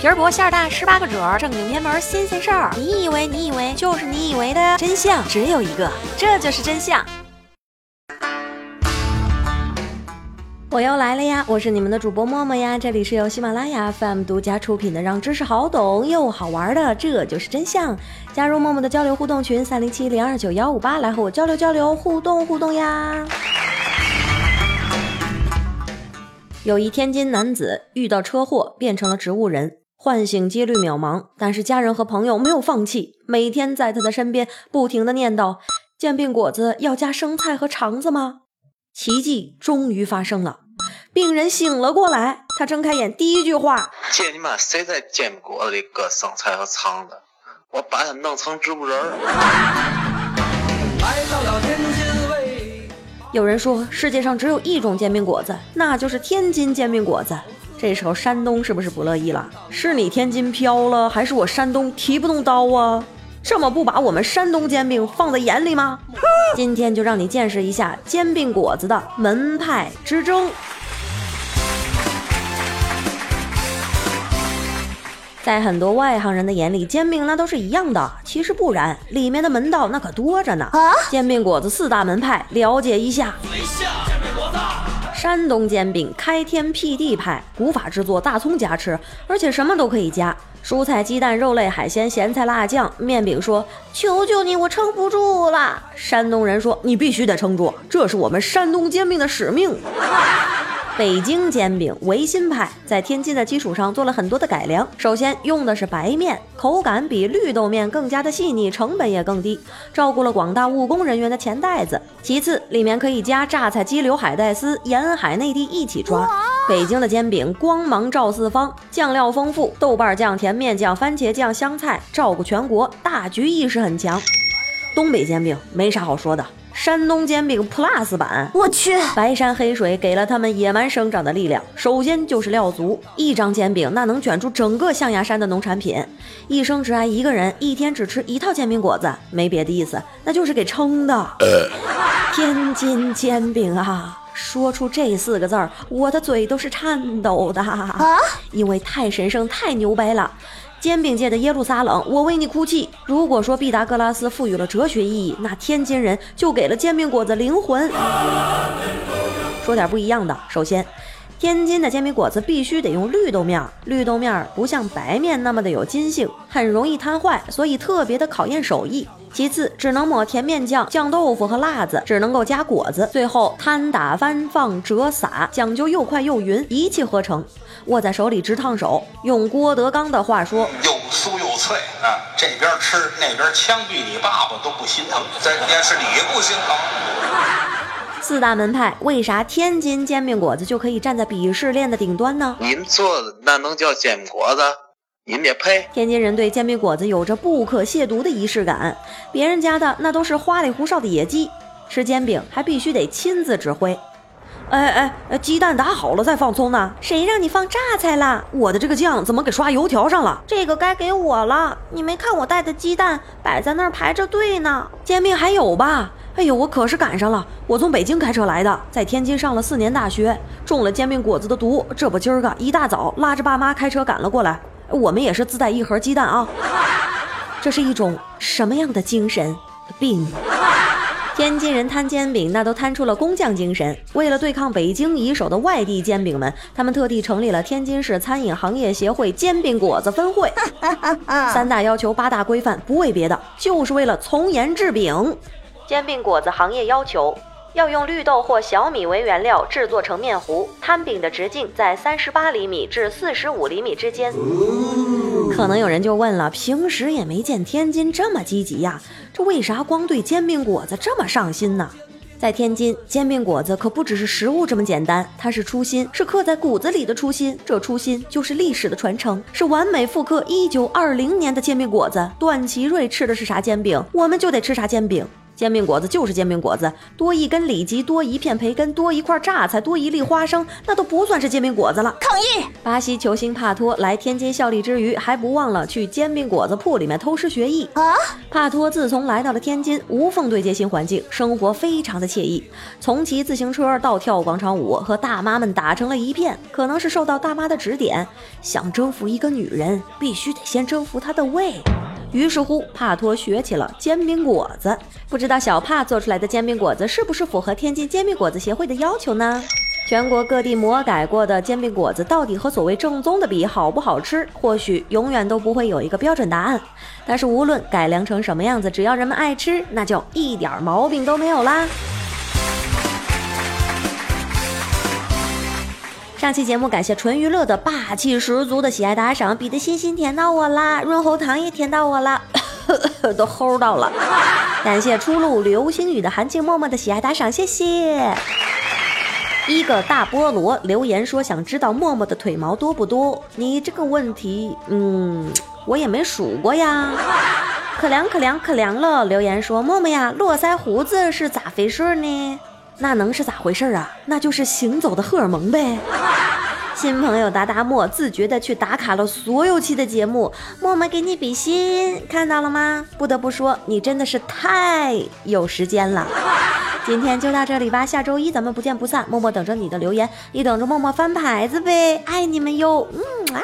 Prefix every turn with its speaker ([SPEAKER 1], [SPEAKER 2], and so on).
[SPEAKER 1] 皮儿薄馅儿大，十八个褶儿，正经偏门新鲜事儿。你以为你以为就是你以为的真相只有一个，这就是真相。我又来了呀，我是你们的主播默默呀，这里是由喜马拉雅 FM 独家出品的，让知识好懂又好玩的，这就是真相。加入默默的交流互动群三零七零二九幺五八，来和我交流交流，互动互动呀。有一天津男子遇到车祸，变成了植物人，唤醒几率渺茫，但是家人和朋友没有放弃，每天在他的身边不停的念叨：煎饼果子要加生菜和肠子吗？奇迹终于发生了，病人醒了过来。他睁开眼，第一句话：“
[SPEAKER 2] 姐，你妈谁在煎饼果子里搁生菜和肠子？我把它弄成植物人儿。”
[SPEAKER 1] 有人说世界上只有一种煎饼果子，那就是天津煎饼果子。这时候山东是不是不乐意了？是你天津飘了，还是我山东提不动刀啊？这么不把我们山东煎饼放在眼里吗？今天就让你见识一下煎饼果子的门派之争。在很多外行人的眼里，煎饼那都是一样的，其实不然，里面的门道那可多着呢。煎饼果子四大门派，了解一下。山东煎饼开天辟地派，古法制作，大葱加吃，而且什么都可以加。蔬菜、鸡蛋、肉类、海鲜、咸菜、辣酱。面饼说：“求求你，我撑不住了。”山东人说：“你必须得撑住，这是我们山东煎饼的使命。”北京煎饼维新派在天津的基础上做了很多的改良。首先用的是白面，口感比绿豆面更加的细腻，成本也更低，照顾了广大务工人员的钱袋子。其次，里面可以加榨菜、鸡柳、海带丝、沿海内地一起抓。北京的煎饼光芒照四方，酱料丰富，豆瓣酱、甜面酱、番茄酱、香菜，照顾全国，大局意识很强。东北煎饼没啥好说的。山东煎饼 Plus 版，
[SPEAKER 3] 我去，
[SPEAKER 1] 白山黑水给了他们野蛮生长的力量。首先就是料足，一张煎饼那能卷出整个象牙山的农产品。一生只爱一个人，一天只吃一套煎饼果子，没别的意思，那就是给撑的。天津煎饼啊，说出这四个字儿，我的嘴都是颤抖的啊，因为太神圣，太牛掰了。煎饼界的耶路撒冷，我为你哭泣。如果说毕达哥拉斯赋予了哲学意义，那天津人就给了煎饼果子灵魂。说点不一样的，首先，天津的煎饼果子必须得用绿豆面，绿豆面不像白面那么的有筋性，很容易摊坏，所以特别的考验手艺。其次，只能抹甜面酱、酱豆腐和辣子，只能够加果子。最后摊打翻放折撒，讲究又快又匀，一气呵成。握在手里直烫手。用郭德纲的话说，
[SPEAKER 4] 又酥又脆啊！这边吃，那边枪毙你爸爸都不心疼，这也是你不心疼。
[SPEAKER 1] 四大门派，为啥天津煎饼果子就可以站在鄙视链的顶端呢？
[SPEAKER 2] 你们做的那能叫煎饼果子？你们也配？
[SPEAKER 1] 天津人对煎饼果子有着不可亵渎的仪式感，别人家的那都是花里胡哨的野鸡，吃煎饼还必须得亲自指挥。哎哎哎，鸡蛋打好了再放葱呢？谁让你放榨菜了？我的这个酱怎么给刷油条上了？这个该给我了。你没看我带的鸡蛋摆在那儿排着队呢？煎饼还有吧？哎呦，我可是赶上了。我从北京开车来的，在天津上了四年大学，中了煎饼果子的毒。这不今儿个一大早拉着爸妈开车赶了过来。我们也是自带一盒鸡蛋啊，这是一种什么样的精神病？天津人摊煎饼，那都摊出了工匠精神。为了对抗北京一手的外地煎饼们，他们特地成立了天津市餐饮行业协会煎饼果子分会。三大要求，八大规范，不为别的，就是为了从严治饼。煎饼果子行业要求。要用绿豆或小米为原料制作成面糊，摊饼的直径在三十八厘米至四十五厘米之间。可能有人就问了，平时也没见天津这么积极呀，这为啥光对煎饼果子这么上心呢？在天津，煎饼果子可不只是食物这么简单，它是初心，是刻在骨子里的初心。这初心就是历史的传承，是完美复刻一九二零年的煎饼果子。段祺瑞吃的是啥煎饼，我们就得吃啥煎饼。煎饼果子就是煎饼果子，多一根里脊，多一片培根，多一块榨菜，多一粒花生，那都不算是煎饼果子了。
[SPEAKER 3] 抗议！
[SPEAKER 1] 巴西球星帕托来天津效力之余，还不忘了去煎饼果子铺里面偷师学艺
[SPEAKER 3] 啊！
[SPEAKER 1] 帕托自从来到了天津，无缝对接新环境，生活非常的惬意。从骑自行车到跳广场舞，和大妈们打成了一片。可能是受到大妈的指点，想征服一个女人，必须得先征服她的胃。于是乎，帕托学起了煎饼果子。不知道小帕做出来的煎饼果子是不是符合天津煎饼果子协会的要求呢？全国各地魔改过的煎饼果子到底和所谓正宗的比好不好吃？或许永远都不会有一个标准答案。但是无论改良成什么样子，只要人们爱吃，那就一点毛病都没有啦。上期节目感谢纯娱乐的霸气十足的喜爱打赏，比的心心甜到我啦，润喉糖也甜到我啦，都齁到了。感谢初露流星雨的含情脉脉的喜爱打赏，谢谢。一个大菠萝留言说想知道默默的腿毛多不多？你这个问题，嗯，我也没数过呀。可凉可凉可凉了。留言说默默呀，络腮胡子是咋回事呢？那能是咋回事啊？那就是行走的荷尔蒙呗。新朋友达达莫自觉的去打卡了所有期的节目，默默给你比心，看到了吗？不得不说，你真的是太有时间了。今天就到这里吧，下周一咱们不见不散。默默等着你的留言，也等着默默翻牌子呗，爱你们哟，嗯啊。